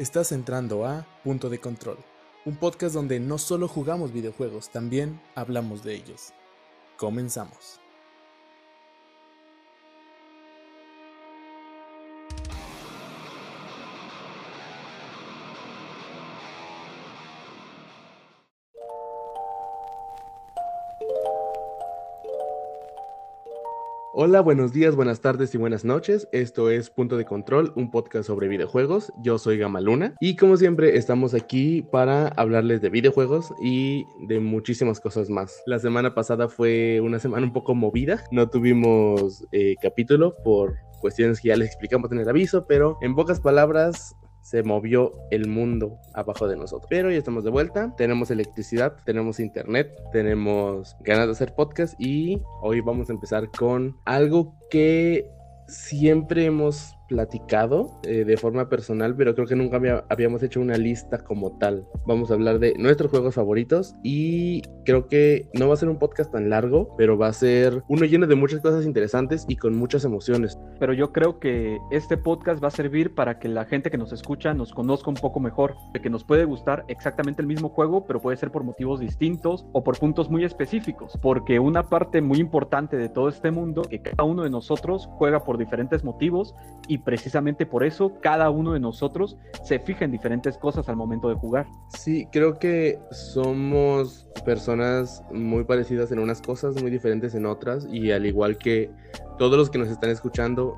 Estás entrando a Punto de Control, un podcast donde no solo jugamos videojuegos, también hablamos de ellos. Comenzamos. Hola, buenos días, buenas tardes y buenas noches. Esto es Punto de Control, un podcast sobre videojuegos. Yo soy Gamaluna y como siempre estamos aquí para hablarles de videojuegos y de muchísimas cosas más. La semana pasada fue una semana un poco movida, no tuvimos eh, capítulo por cuestiones que ya les explicamos en el aviso, pero en pocas palabras se movió el mundo abajo de nosotros. Pero ya estamos de vuelta, tenemos electricidad, tenemos internet, tenemos ganas de hacer podcast y hoy vamos a empezar con algo que siempre hemos platicado eh, de forma personal, pero creo que nunca habíamos hecho una lista como tal. Vamos a hablar de nuestros juegos favoritos y creo que no va a ser un podcast tan largo, pero va a ser uno lleno de muchas cosas interesantes y con muchas emociones. Pero yo creo que este podcast va a servir para que la gente que nos escucha nos conozca un poco mejor, de que nos puede gustar exactamente el mismo juego, pero puede ser por motivos distintos o por puntos muy específicos, porque una parte muy importante de todo este mundo que cada uno de nosotros juega por diferentes motivos y precisamente por eso cada uno de nosotros se fija en diferentes cosas al momento de jugar. Sí, creo que somos personas muy parecidas en unas cosas, muy diferentes en otras y al igual que todos los que nos están escuchando,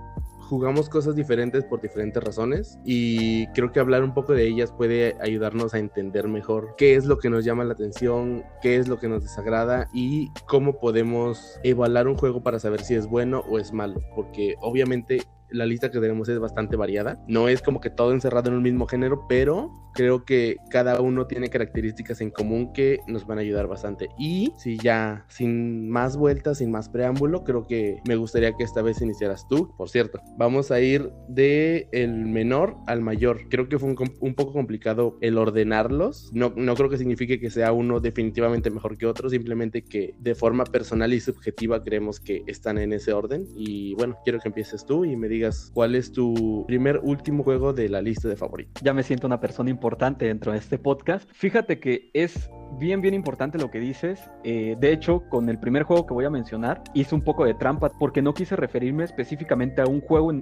jugamos cosas diferentes por diferentes razones y creo que hablar un poco de ellas puede ayudarnos a entender mejor qué es lo que nos llama la atención, qué es lo que nos desagrada y cómo podemos evaluar un juego para saber si es bueno o es malo, porque obviamente la lista que tenemos es bastante variada. No es como que todo encerrado en un mismo género, pero creo que cada uno tiene características en común que nos van a ayudar bastante. Y si ya sin más vueltas, sin más preámbulo, creo que me gustaría que esta vez iniciaras tú. Por cierto, vamos a ir de el menor al mayor. Creo que fue un, poco complicado el ordenarlos. No, no creo que signifique que sea uno definitivamente mejor que otro, simplemente que de forma personal y subjetiva creemos que están en ese orden. Y bueno, quiero que empieces tú y me digas cuál es tu primer último juego de la lista de favoritos. Ya me siento una persona importante dentro de este podcast. Fíjate que es bien, bien importante lo que dices. Eh, de hecho, con el primer juego que voy a mencionar, hice un poco de trampa porque no quise referirme específicamente a un juego,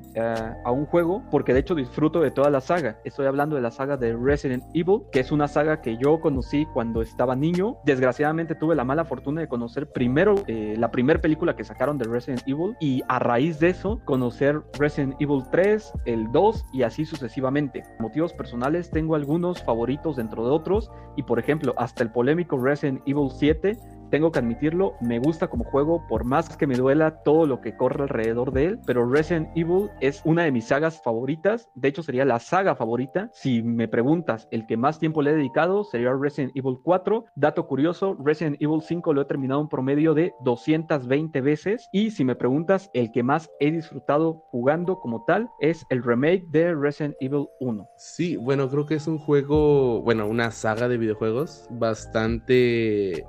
a un juego, porque de hecho disfruto de toda la saga. Estoy hablando de la saga de Resident Evil, que es una saga que yo conocí cuando estaba niño. Desgraciadamente tuve la mala fortuna de conocer primero eh, la primera película que sacaron de Resident Evil y a raíz de eso conocer Resident Evil 3, el 2 y así sucesivamente. Motivos personales tengo algunos favoritos dentro de otros y por ejemplo hasta el polémico Resident Evil 7 tengo que admitirlo, me gusta como juego, por más que me duela todo lo que corre alrededor de él, pero Resident Evil es una de mis sagas favoritas, de hecho sería la saga favorita. Si me preguntas, el que más tiempo le he dedicado sería Resident Evil 4. Dato curioso, Resident Evil 5 lo he terminado un promedio de 220 veces y si me preguntas, el que más he disfrutado jugando como tal es el remake de Resident Evil 1. Sí, bueno, creo que es un juego, bueno, una saga de videojuegos bastante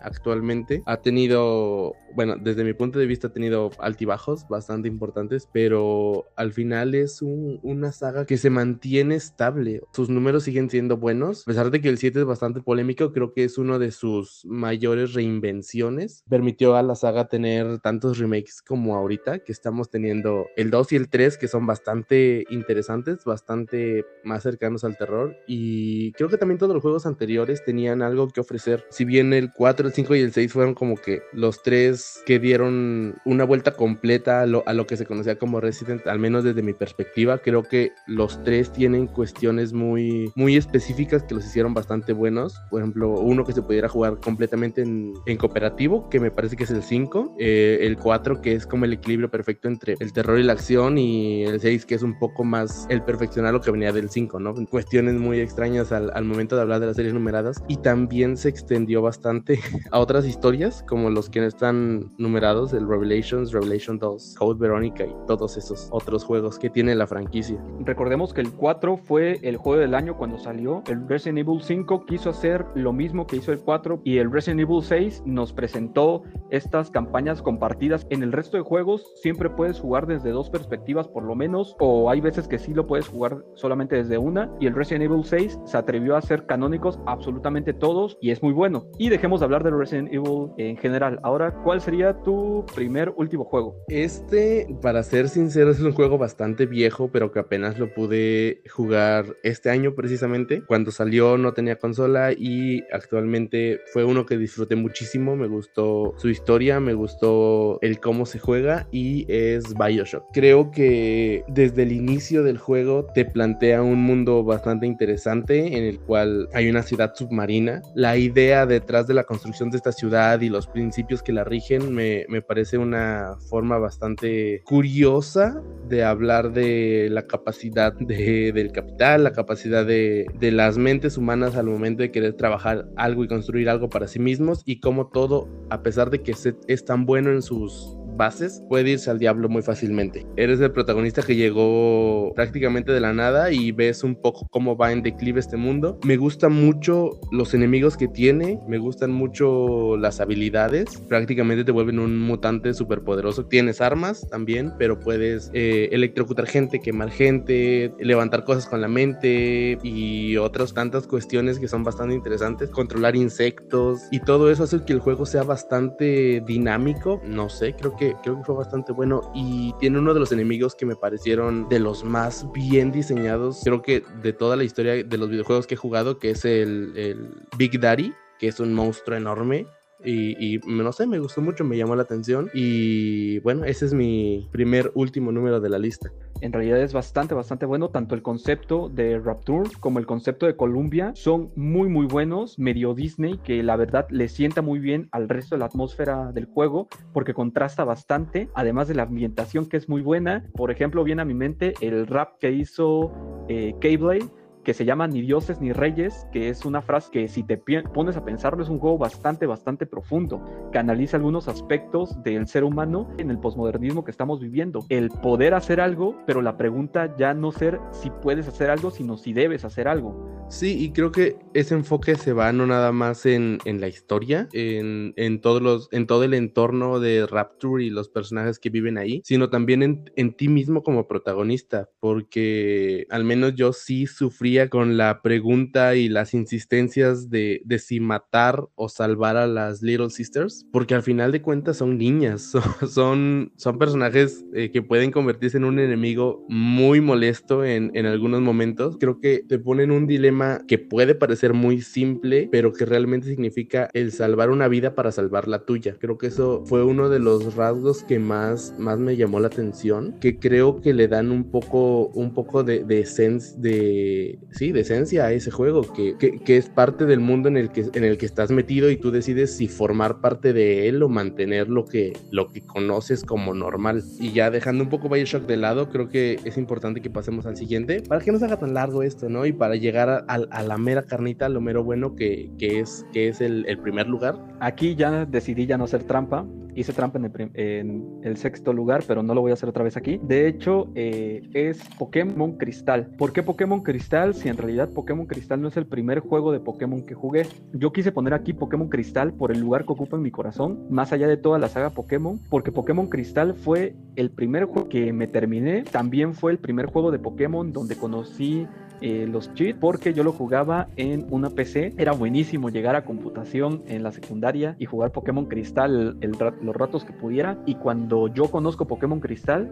actualmente. Ha tenido, bueno, desde mi punto de vista ha tenido altibajos bastante importantes, pero al final es una saga que se mantiene estable. Sus números siguen siendo buenos, a pesar de que el 7 es bastante polémico, creo que es uno de sus mayores reinvenciones. Permitió a la saga tener tantos remakes como ahorita, que estamos teniendo el 2 y el 3, que son bastante interesantes, bastante más cercanos al terror. Y creo que también todos los juegos anteriores tenían algo que ofrecer. Si bien el 4, el 5 y el 6 fueron como que los tres que dieron una vuelta completa a lo, a lo, que se conocía como Resident, al menos desde mi perspectiva. Creo que los tres tienen cuestiones muy, muy específicas que los hicieron bastante buenos. Por ejemplo, uno que se pudiera jugar completamente en, en cooperativo, que me parece que es el 5. Eh, el 4, que es como el equilibrio perfecto entre el terror y la acción. Y el 6, que es un poco más el perfeccionar lo que venía del 5, ¿no? Cuestiones muy extrañas al momento de hablar de las series numeradas. Y también se extendió bastante a otras historias, como los que están numerados, el Revelations, Revelation 2, Code Veronica y todos esos otros juegos que tiene la franquicia. Recordemos que el 4 fue el juego del año cuando salió, el Resident Evil 5 quiso hacer lo mismo que hizo el 4 y el Resident Evil 6 nos presentó estas campañas compartidas. En el resto de juegos siempre puedes jugar desde dos perspectivas por lo menos, o hay veces que sí lo puedes jugar solamente desde una, y el Resident Evil 6 se atrevió a hacer canónicos absolutamente todos y es muy bueno. Y dejemos de hablar de Resident Evil en general. Ahora, ¿cuál sería tu primer último juego? Este, para ser sincero, es un juego bastante viejo, pero que apenas lo pude jugar este año precisamente. Cuando salió no tenía consola y actualmente fue uno que disfruté muchísimo. Me gustó su historia, me gustó el cómo se juega y es Bioshock. Creo que desde el inicio del juego te plantea un mundo bastante interesante en el cual hay una ciudad submarina. La idea detrás de la construcción de esta ciudad y los principios que la rigen me, me parece una forma bastante curiosa de hablar de la capacidad de, del capital, la capacidad de, de las mentes humanas al momento de querer trabajar algo y construir algo para sí mismos y cómo todo, a pesar de que es tan bueno en sus bases, puede irse al diablo muy fácilmente. Eres el protagonista que llegó prácticamente de la nada y ves un poco cómo va en declive este mundo. Me gustan mucho los enemigos que tiene, me gustan mucho las habilidades. Prácticamente te vuelven un mutante súper poderoso. Tienes armas también, pero puedes eh, electrocutar gente, quemar gente, levantar cosas con la mente y otras tantas cuestiones que son bastante interesantes. Controlar insectos y todo eso hace que el juego sea bastante dinámico. No sé, creo que creo que fue bastante bueno y tiene uno de los enemigos que me parecieron de los más bien diseñados, creo que de toda la historia de los videojuegos que he jugado, que es el, el Big Daddy, que es un monstruo enorme y, no sé, me gustó mucho, me llamó la atención. Y bueno, ese es mi primer último número de la lista. En realidad es bastante, bastante bueno. Tanto el concepto de Rapture como el concepto de Columbia son muy, muy buenos. Medio Disney, que la verdad le sienta muy bien al resto de la atmósfera del juego, porque contrasta bastante. Además de la ambientación que es muy buena. Por ejemplo, viene a mi mente el rap que hizo eh, Keyblade que se llama Ni dioses ni reyes, que es una frase que si te pones a pensarlo es un juego bastante, bastante profundo, que analiza algunos aspectos del ser humano en el posmodernismo que estamos viviendo. El poder hacer algo, pero la pregunta ya no ser si puedes hacer algo, sino si debes hacer algo. Sí, y creo que ese enfoque se va no nada más en, la historia, en, todos los, en todo el entorno de Rapture y los personajes que viven ahí, sino también en, en ti mismo como protagonista, porque al menos yo sí sufría con la pregunta y las insistencias de, de si matar o salvar a las Little Sisters, porque al final de cuentas son niñas, son, son personajes eh, que pueden convertirse en un enemigo muy molesto en, en algunos momentos. Creo que te ponen un dilema que puede parecer muy simple, pero que realmente significa el salvar una vida para salvar la tuya. Creo que eso fue uno de los rasgos que más, más me llamó la atención, que creo que le dan un poco, un poco de, de, esencia, de, sí, de esencia a ese juego, que, que, que, es parte del mundo en el, que, en el que estás metido y tú decides si formar parte de él o mantener lo que, lo que conoces como normal. Y ya dejando un poco Bioshock de lado, creo que es importante que pasemos al siguiente, para que no se haga tan largo esto, ¿no? Y para llegar a, a, la mera carnita, lo mero bueno que, que es, que es el, el, primer lugar. Aquí ya decidí ya no hacer trampa. Hice trampa en el, sexto lugar, pero no lo voy a hacer otra vez aquí. De hecho, eh, es Pokémon Cristal. ¿Por qué Pokémon Cristal? Si en realidad Pokémon Cristal no es el primer juego de Pokémon que jugué. Yo quise poner aquí Pokémon Cristal por el lugar que ocupa en mi corazón, más allá de toda la saga Pokémon, porque Pokémon Cristal fue el primer juego que me terminé. También fue el primer juego de Pokémon donde conocí eh, los cheats porque yo lo jugaba en una PC. Era buenísimo llegar a computación en la secundaria y jugar Pokémon Cristal los ratos que pudiera. Y cuando yo conozco Pokémon Cristal,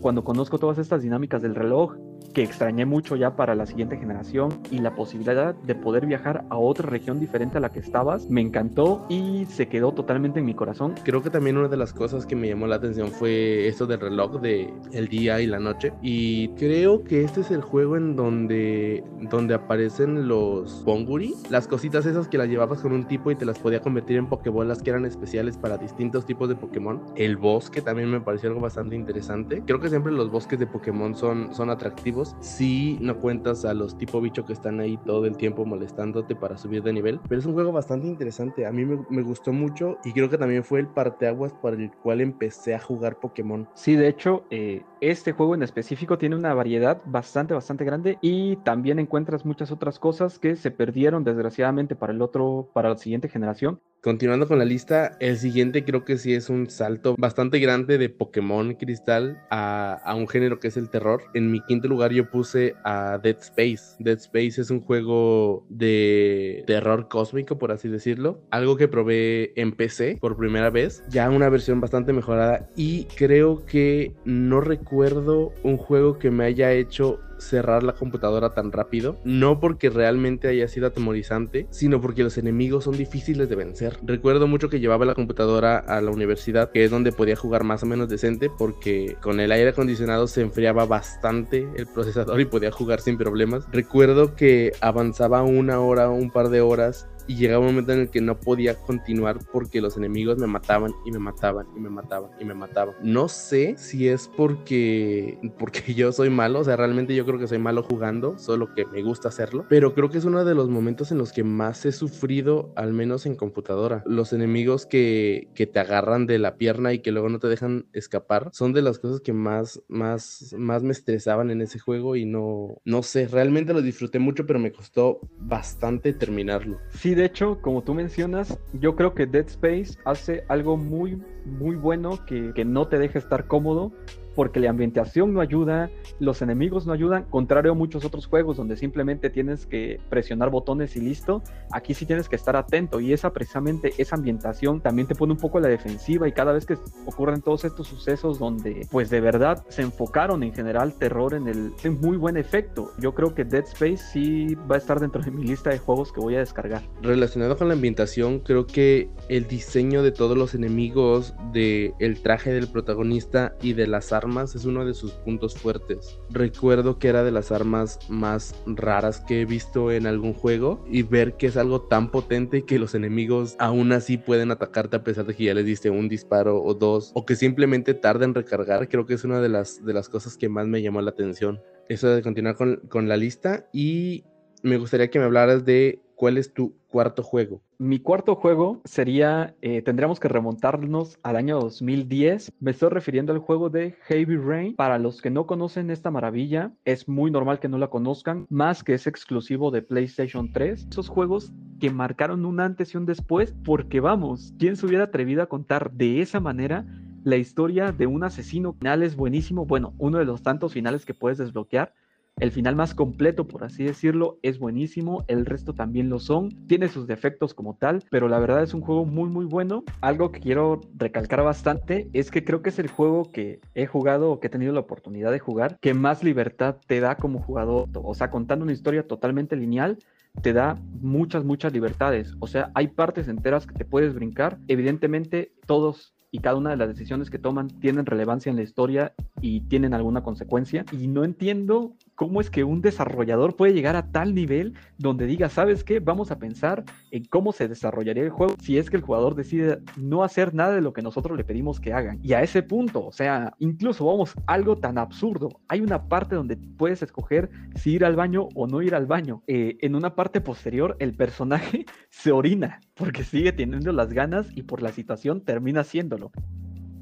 cuando conozco todas estas dinámicas del reloj, que extrañé mucho ya para la siguiente generación y la posibilidad de poder viajar a otra región diferente a la que estabas, me encantó y se quedó totalmente en mi corazón. Creo que también una de las cosas que me llamó la atención fue esto del reloj de el día y la noche y creo que este es el juego en donde donde aparecen los Bonguri, las cositas esas que las llevabas con un tipo y te las podía convertir en pokebolas que eran especiales para distintos tipos de Pokémon. El bosque también me pareció algo bastante interesante. Creo que siempre los bosques de Pokémon son son atractivos si no cuentas a los tipo bicho que están ahí todo el tiempo molestándote para subir de nivel. Pero es un juego bastante interesante. A mí me, gustó mucho y creo que también fue el parteaguas para el cual empecé a jugar Pokémon. Sí, de hecho, eh, este juego en específico tiene una variedad bastante, bastante grande y también encuentras muchas otras cosas que se perdieron desgraciadamente para el otro, para la siguiente generación continuando con la lista, el siguiente creo que sí es un salto bastante grande de Pokémon Cristal a, a un género que es el terror. En mi quinto lugar yo puse a Dead Space. Dead Space es un juego de terror cósmico, por así decirlo. Algo que probé en PC por primera vez. Ya una versión bastante mejorada. Y creo que no recuerdo un juego que me haya hecho cerrar la computadora tan rápido, no porque realmente haya sido atemorizante, sino porque los enemigos son difíciles de vencer. Recuerdo mucho que llevaba la computadora a la universidad, que es donde podía jugar más o menos decente, porque con el aire acondicionado se enfriaba bastante el procesador y podía jugar sin problemas. Recuerdo que avanzaba una hora, un par de horas y llegaba un momento en el que no podía continuar porque los enemigos me mataban y me mataban y me mataban y me mataban. No sé si es porque porque yo soy malo, o sea, realmente yo creo que soy malo jugando, solo que me gusta hacerlo, pero creo que es uno de los momentos en los que más he sufrido, al menos en computadora. Los enemigos que, que te agarran de la pierna y que luego no te dejan escapar son de las cosas que más más más me estresaban en ese juego y no no sé, realmente lo disfruté mucho, pero me costó bastante terminarlo. Sí, de hecho, como tú mencionas, yo creo que Dead Space hace algo muy, muy bueno que, que no te deja estar cómodo porque la ambientación no ayuda, los enemigos no ayudan, contrario a muchos otros juegos donde simplemente tienes que presionar botones y listo, aquí sí tienes que estar atento y esa precisamente esa ambientación también te pone un poco a la defensiva y cada vez que ocurren todos estos sucesos donde pues de verdad se enfocaron en general terror en el en muy buen efecto. Yo creo que Dead Space sí va a estar dentro de mi lista de juegos que voy a descargar. Relacionado con la ambientación, creo que el diseño de todos los enemigos, de traje del protagonista y de las armas es uno de sus puntos fuertes. Recuerdo que era de las armas más raras que he visto en algún juego y ver que es algo tan potente que los enemigos aún así pueden atacarte a pesar de que ya les diste un disparo o dos o que simplemente tarda en recargar, creo que es una de las, de las cosas que más me llamó la atención. Eso de continuar con, con la lista y me gustaría que me hablaras de cuál es tu cuarto juego. Mi cuarto juego sería, eh, tendríamos que remontarnos al año 2010. Me estoy refiriendo al juego de Heavy Rain. Para los que no conocen esta maravilla, es muy normal que no la conozcan, más que es exclusivo de PlayStation 3. Esos juegos que marcaron un antes y un después, porque vamos, ¿quién se hubiera atrevido a contar de esa manera la historia de un asesino? Final es buenísimo, bueno, uno de los tantos finales que puedes desbloquear el final más completo, por así decirlo, es buenísimo, el resto también lo son, tiene sus defectos como tal, pero la verdad es un juego muy muy bueno. Algo que quiero recalcar bastante es que creo que es el juego que he jugado o que he tenido la oportunidad de jugar que más libertad te da como jugador, o sea, contando una historia totalmente lineal, te da muchas, muchas libertades. O sea, hay partes enteras que te puedes brincar. Evidentemente, todos y cada una de las decisiones que toman tienen relevancia en la historia y tienen alguna consecuencia. Y no entiendo cómo es que un desarrollador puede llegar a tal nivel donde diga, ¿sabes qué? Vamos a pensar en cómo se desarrollaría el juego si es que el jugador decide no hacer nada de lo que nosotros le pedimos que hagan. Y a ese punto, o sea, incluso vamos, algo tan absurdo. Hay una parte donde puedes escoger si ir al baño o no ir al baño. Eh, en una parte posterior, el personaje se orina porque sigue teniendo las ganas y por la situación termina haciéndolo.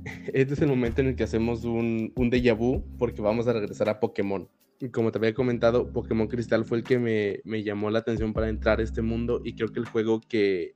Este es el momento en el que hacemos un, un déjà vu porque vamos a regresar a Pokémon. Y como te había comentado, Pokémon Cristal fue el que me, llamó la atención para entrar a este mundo y creo que el juego que,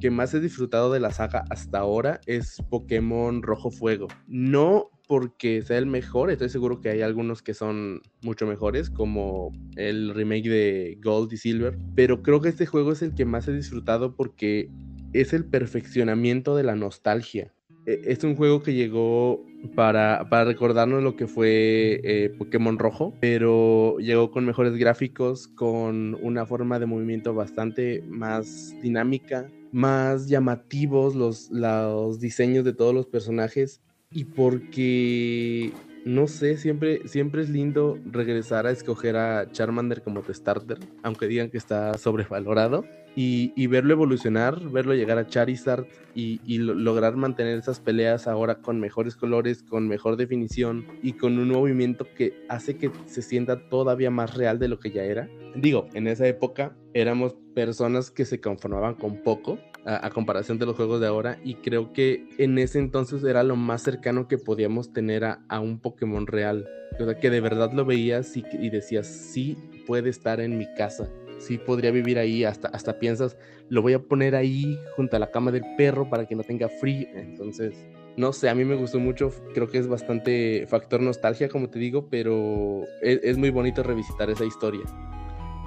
que más he disfrutado de la saga hasta ahora es Pokémon Rojo Fuego. No porque sea el mejor, estoy seguro que hay algunos que son mucho mejores, como el remake de Gold y Silver, pero creo que este juego es el que más he disfrutado porque es el perfeccionamiento de la nostalgia. E, es un juego que llegó para, para recordarnos lo que fue eh, Pokémon Rojo, pero llegó con mejores gráficos, con una forma de movimiento bastante más dinámica, más llamativos los, los diseños de todos los personajes. Y porque no sé, siempre, siempre es lindo regresar a escoger a Charmander como tu starter, aunque digan que está sobrevalorado y, verlo evolucionar, verlo llegar a Charizard y, lograr mantener esas peleas ahora con mejores colores, con mejor definición y con un movimiento que hace que se sienta todavía más real de lo que ya era. Digo, en esa época éramos personas que se conformaban con poco a, comparación de los juegos de ahora y creo que en ese entonces era lo más cercano que podíamos tener a, un Pokémon real. O sea, que de verdad lo veías y, y decías, sí puede estar en mi casa sí podría vivir ahí, hasta, hasta piensas, lo voy a poner ahí junto a la cama del perro para que no tenga frío. Entonces, no sé, a mí me gustó mucho, creo que es bastante factor nostalgia, como te digo, pero es, es muy bonito revisitar esa historia.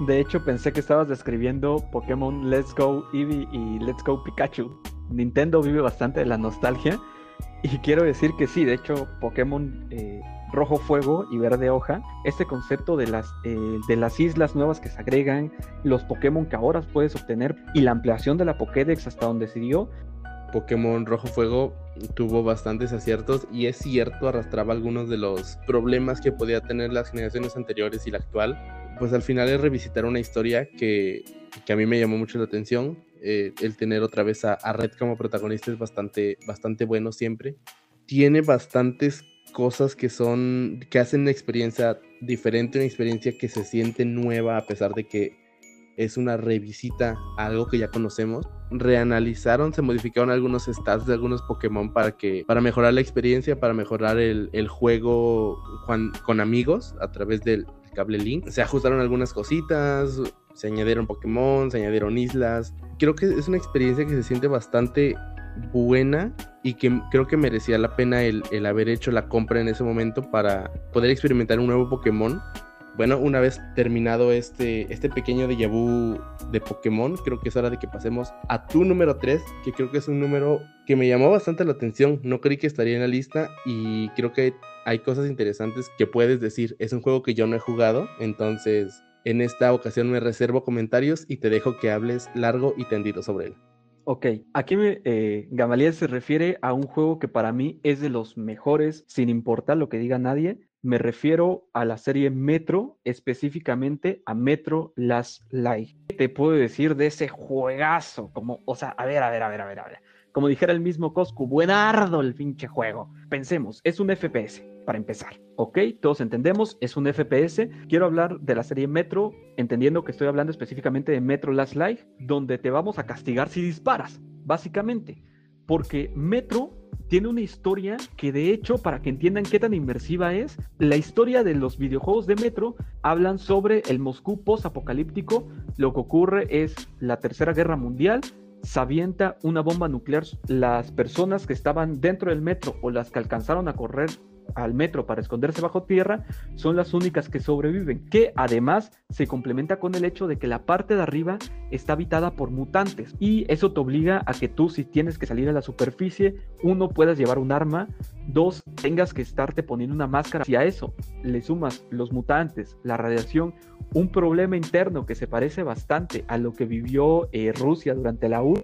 De hecho, pensé que estabas describiendo Pokémon Let's Go Eevee y Let's Go Pikachu. Nintendo vive bastante de la nostalgia. Y quiero decir que sí, de hecho, Pokémon eh, Rojo Fuego y Verde Hoja, este concepto de las, eh, de las islas nuevas que se agregan, los Pokémon que ahora puedes obtener y la ampliación de la Pokédex hasta donde se dio. Pokémon Rojo Fuego tuvo bastantes aciertos y es cierto, arrastraba algunos de los problemas que podía tener las generaciones anteriores y la actual pues al final es revisitar una historia que, a mí me llamó mucho la atención. Eh, el tener otra vez a, Red como protagonista es bastante, bastante bueno siempre. Tiene bastantes cosas que son, que hacen una experiencia diferente, una experiencia que se siente nueva a pesar de que es una revisita a algo que ya conocemos. Reanalizaron, se modificaron algunos stats de algunos Pokémon para que para mejorar la experiencia, para mejorar el, juego con amigos a través del, cable link. Se ajustaron algunas cositas, se añadieron Pokémon, se añadieron islas. Creo que es una experiencia que se siente bastante buena y que creo que merecía la pena el, haber hecho la compra en ese momento para poder experimentar un nuevo Pokémon. Bueno, una vez terminado este, este pequeño déjà vu de Pokémon, creo que es hora de que pasemos a tu número 3, que creo que es un número que me llamó bastante la atención. No creí que estaría en la lista y creo que hay cosas interesantes que puedes decir. Es un juego que yo no he jugado, entonces en esta ocasión me reservo comentarios y te dejo que hables largo y tendido sobre él. Ok, aquí eh, Gamaliel se refiere a un juego que para mí es de los mejores, sin importar lo que diga nadie. Me refiero a la serie Metro, específicamente a Metro Last Light. ¿Qué te puedo decir de ese juegazo? Como, o sea, a ver, a ver, a ver, a ver, a ver. Como dijera el mismo Coscu, buenardo el pinche juego. Pensemos, es un FPS, para empezar. ¿Ok? Todos entendemos, es un FPS. Quiero hablar de la serie Metro, entendiendo que estoy hablando específicamente de Metro Last Light, donde te vamos a castigar si disparas, básicamente. Porque Metro tiene una historia que de hecho, para que entiendan qué tan inmersiva es, la historia de los videojuegos de Metro hablan sobre el Moscú post-apocalíptico. Lo que ocurre es la Tercera Guerra Mundial, se avienta una bomba nuclear, las personas que estaban dentro del metro o las que alcanzaron a correr al metro para esconderse bajo tierra son las únicas que sobreviven, que además se complementa con el hecho de que la parte de arriba está habitada por mutantes y eso te obliga a que tú si tienes que salir a la superficie, uno puedas llevar un arma, dos tengas que estarte poniendo una máscara. Si a eso le sumas los mutantes, la radiación, un problema interno que se parece bastante a lo que vivió eh, Rusia durante la U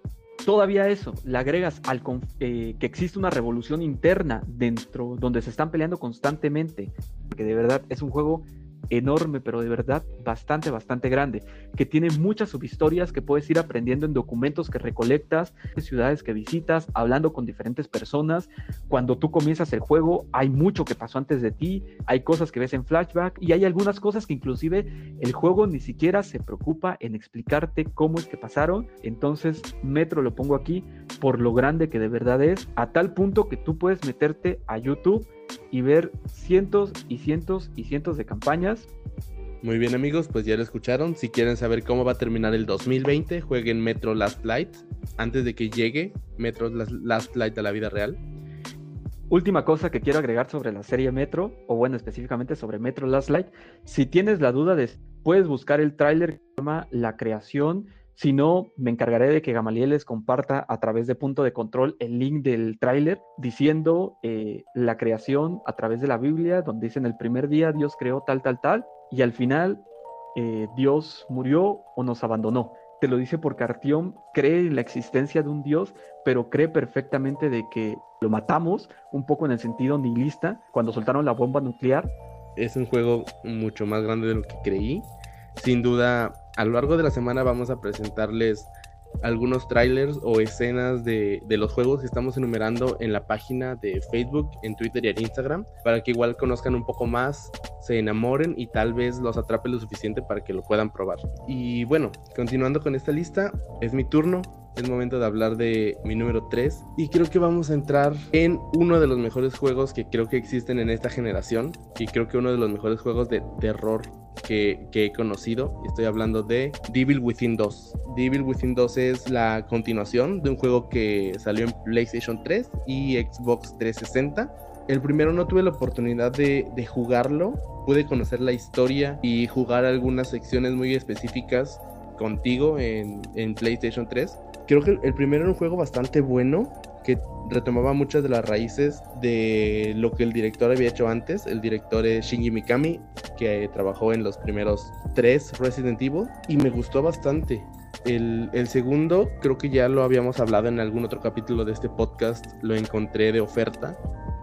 todavía eso, le agregas al eh, que existe una revolución interna dentro, donde se están peleando constantemente, porque de verdad es un juego enorme, pero de verdad bastante, bastante grande, que tiene muchas subhistorias que puedes ir aprendiendo en documentos que recolectas, ciudades que visitas, hablando con diferentes personas. Cuando tú comienzas el juego, hay mucho que pasó antes de ti, hay cosas que ves en flashback y hay algunas cosas que inclusive el juego ni siquiera se preocupa en explicarte cómo es que pasaron. Entonces, Metro lo pongo aquí por lo grande que de verdad es, a tal punto que tú puedes meterte a YouTube y ver cientos y cientos y cientos de campañas. Muy bien amigos, pues ya lo escucharon. Si quieren saber cómo va a terminar el 2020, jueguen Metro Last Light antes de que llegue Metro Last Light a la vida real. Última cosa que quiero agregar sobre la serie Metro, o bueno, específicamente sobre Metro Last Light. Si tienes la duda de, puedes buscar el tráiler que se llama La creación si no, me encargaré de que Gamaliel les comparta a través de punto de control el link del tráiler diciendo eh, la creación a través de la Biblia, donde dice en el primer día Dios creó tal, tal, tal, y al final eh, Dios murió o nos abandonó. Te lo dice porque Artiom cree en la existencia de un Dios, pero cree perfectamente de que lo matamos, un poco en el sentido nihilista, cuando soltaron la bomba nuclear. Es un juego mucho más grande de lo que creí. Sin duda, a lo largo de la semana vamos a presentarles algunos trailers o escenas de, los juegos que estamos enumerando en la página de Facebook, en Twitter y en Instagram, para que igual conozcan un poco más, se enamoren y tal vez los atrape lo suficiente para que lo puedan probar. Y bueno, continuando con esta lista, es mi turno. Es momento de hablar de mi número 3 y creo que vamos a entrar en uno de los mejores juegos que creo que existen en esta generación y creo que uno de los mejores juegos de terror que, he conocido. Estoy hablando de Devil Within 2. Devil Within 2 es la continuación de un juego que salió en PlayStation 3 y Xbox 360. El primero no tuve la oportunidad de, de jugarlo, pude conocer la historia y jugar algunas secciones muy específicas contigo en, en PlayStation 3. Creo que el primero era un juego bastante bueno, que retomaba muchas de las raíces de lo que el director había hecho antes. El director es Shinji Mikami, que trabajó en los primeros tres Resident Evil y me gustó bastante. El, el, segundo, creo que ya lo habíamos hablado en algún otro capítulo de este podcast, lo encontré de oferta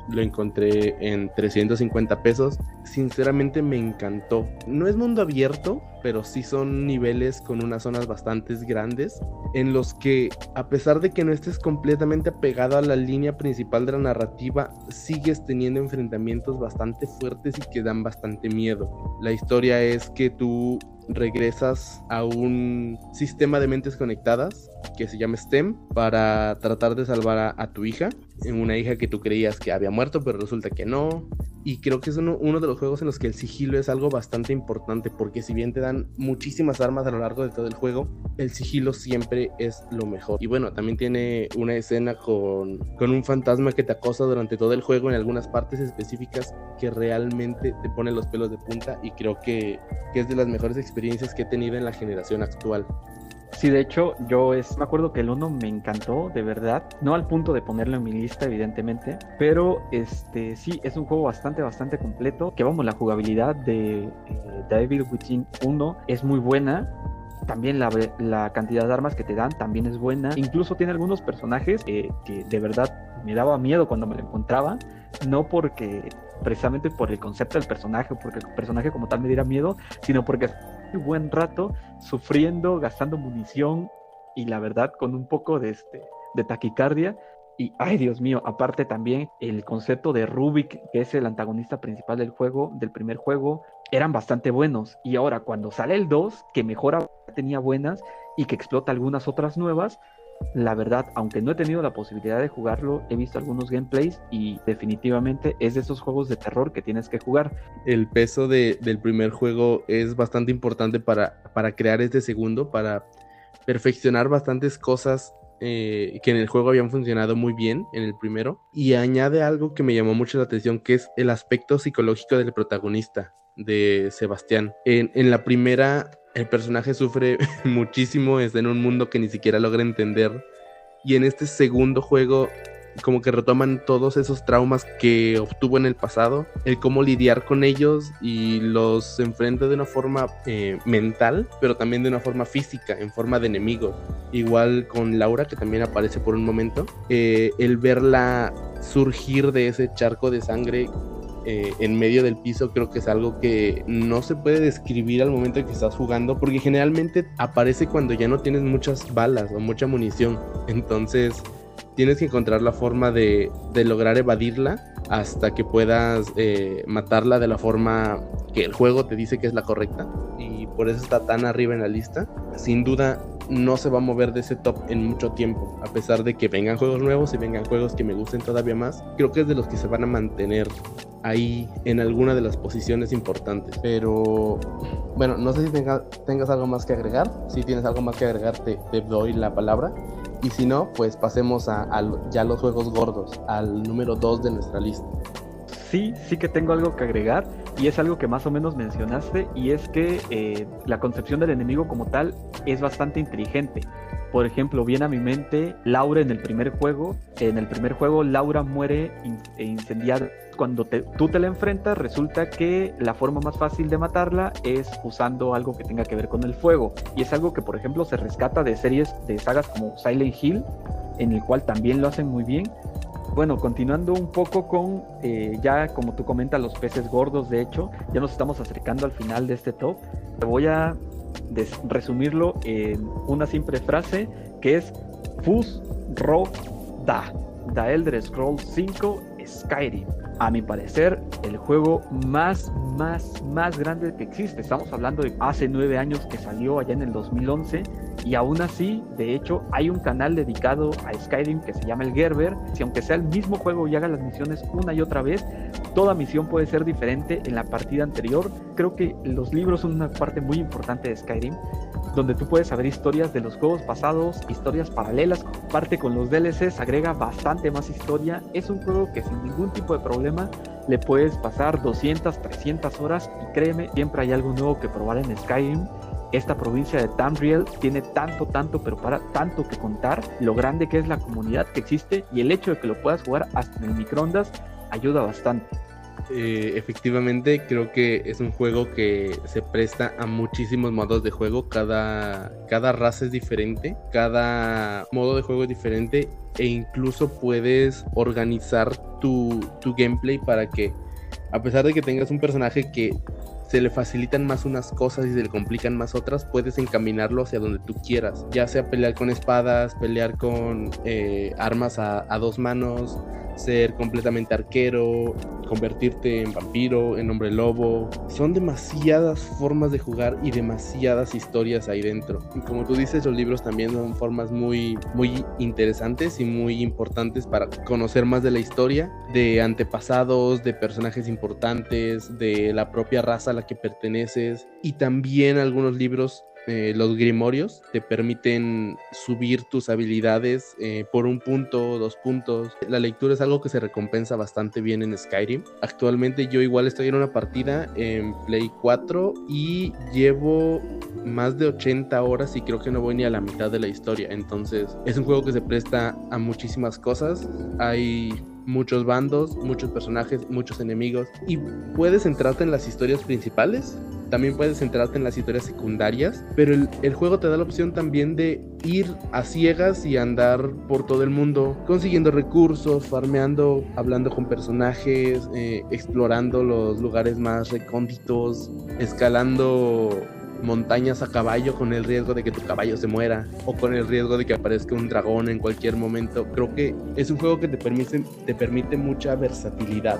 lo encontré en 350 pesos. Sinceramente me encantó. No es mundo abierto, pero sí son niveles con unas zonas bastante grandes en los que a pesar de que no estés completamente apegado a la línea principal de la narrativa, sigues teniendo enfrentamientos bastante fuertes y que dan bastante miedo. La historia es que tú regresas a un sistema de mentes conectadas que se llama STEM para tratar de salvar a, tu hija, una hija que tú creías que había muerto, pero resulta que no. Y creo que es uno, de los juegos en los que el sigilo es algo bastante importante, porque si bien te dan muchísimas armas a lo largo de todo el juego, el sigilo siempre es lo mejor. Y bueno, también tiene una escena con, con un fantasma que te acosa durante todo el juego en algunas partes específicas que realmente te pone los pelos de punta y creo que, que es de las mejores experiencias que he tenido en la generación actual. Sí, de hecho, yo es, me acuerdo que el 1 me encantó, de verdad. No al punto de ponerlo en mi lista, evidentemente. Pero este sí, es un juego bastante, bastante completo. Que vamos, la jugabilidad de eh, David Within 1 es muy buena. También la, la, cantidad de armas que te dan también es buena. Incluso tiene algunos personajes eh, que de verdad me daba miedo cuando me lo encontraba. No porque precisamente por el concepto del personaje, porque el personaje como tal me diera miedo, sino porque buen rato sufriendo, gastando munición y la verdad con un poco de, este, de taquicardia. Y, ay Dios mío, aparte también el concepto de Rubik, que es el antagonista principal del juego, del primer juego, eran bastante buenos. Y ahora cuando sale el 2, que mejora, tenía buenas y que explota algunas otras nuevas, la verdad, aunque no he tenido la posibilidad de jugarlo, he visto algunos gameplays y definitivamente es de esos juegos de terror que tienes que jugar. El peso de, del primer juego es bastante importante para, para crear este segundo, para perfeccionar bastantes cosas eh, que en el juego habían funcionado muy bien en el primero. Y añade algo que me llamó mucho la atención, que es el aspecto psicológico del protagonista, de Sebastián. En, en la primera el personaje sufre muchísimo, está en un mundo que ni siquiera logra entender. Y en este segundo juego, como que retoman todos esos traumas que obtuvo en el pasado, el cómo lidiar con ellos y los enfrenta de una forma eh, mental, pero también de una forma física, en forma de enemigo. Igual con Laura, que también aparece por un momento, eh, el verla surgir de ese charco de sangre eh, en medio del piso creo que es algo que no se puede describir al momento en que estás jugando porque generalmente aparece cuando ya no tienes muchas balas o mucha munición. Entonces tienes que encontrar la forma de, lograr evadirla hasta que puedas eh, matarla de la forma que el juego te dice que es la correcta. Y por eso está tan arriba en la lista. Sin duda no se va a mover de ese top en mucho tiempo. A pesar de que vengan juegos nuevos y vengan juegos que me gusten todavía más. Creo que es de los que se van a mantener ahí en alguna de las posiciones importantes. Pero bueno, no sé si tengas algo más que agregar. Si tienes algo más que agregar, te, doy la palabra. Y si no, pues pasemos a, ya los juegos gordos, al número 2 de nuestra lista. Sí, sí que tengo algo que agregar y es algo que más o menos mencionaste y es que eh, la concepción del enemigo como tal es bastante inteligente. Por ejemplo, viene a mi mente Laura en el primer juego. En el primer juego Laura muere incendiada. Cuando tú te la enfrentas, resulta que la forma más fácil de matarla es usando algo que tenga que ver con el fuego. Y es algo que, por ejemplo, se rescata de series, de sagas como Silent Hill, en el cual también lo hacen muy bien. Bueno, continuando un poco con, eh, ya como tú comentas, los peces gordos, de hecho, ya nos estamos acercando al final de este top. Te voy a resumirlo en una simple frase que es Fus Ro Da, The Elder Scrolls 5 Skyrim. A mi parecer, el juego más, más, más grande que existe. Estamos hablando de hace nueve años que salió allá en el 2011 Y aún así, de hecho, hay un canal dedicado a Skyrim que se llama el Gerber. Si aunque sea el mismo juego y haga las misiones una y otra vez, toda misión puede ser diferente en la partida anterior. Creo que los libros son una parte muy importante de Skyrim, donde tú puedes saber historias de los juegos pasados, historias paralelas. Parte con los DLCs agrega bastante más historia. Es un juego que sin ningún tipo de problema le puedes pasar 200, 300 horas y créeme, siempre hay algo nuevo que probar en Skyrim. Esta provincia de Tamriel tiene tanto, tanto, pero para tanto que contar, lo grande que es la comunidad que existe y el hecho de que lo puedas jugar hasta en el microondas ayuda bastante. Eh, efectivamente, creo que es un juego que se presta a muchísimos modos de juego. Cada, cada raza es diferente, cada modo de juego es diferente e incluso puedes organizar tu, tu gameplay para que, a pesar de que tengas un personaje que se le facilitan más unas cosas y se le complican más otras, puedes encaminarlo hacia donde tú quieras, ya sea pelear con espadas, pelear con eh, armas a, a, dos manos, ser completamente arquero, convertirte en vampiro, en hombre lobo. Son demasiadas formas de jugar y demasiadas historias ahí dentro. Y como tú dices, los libros también son formas muy, muy interesantes y muy importantes para conocer más de la historia, de antepasados, de personajes importantes, de la propia raza la que perteneces. Y también algunos libros eh, los grimorios te permiten subir tus habilidades eh, por un punto, dos puntos. La lectura es algo que se recompensa bastante bien en Skyrim. Actualmente yo igual estoy en una partida en Play 4 y llevo más de 80 horas y creo que no voy ni a la mitad de la historia. Entonces es un juego que se presta a muchísimas cosas. Hay muchos bandos, muchos personajes, muchos enemigos. Y puedes centrarte en las historias principales también puedes centrarte en las historias secundarias, pero el, juego te da la opción también de ir a ciegas y andar por todo el mundo, consiguiendo recursos, farmeando, hablando con personajes, eh, explorando los lugares más recónditos, escalando montañas a caballo con el riesgo de que tu caballo se muera o con el riesgo de que aparezca un dragón en cualquier momento. Creo que es un juego que te permite, te permite mucha versatilidad.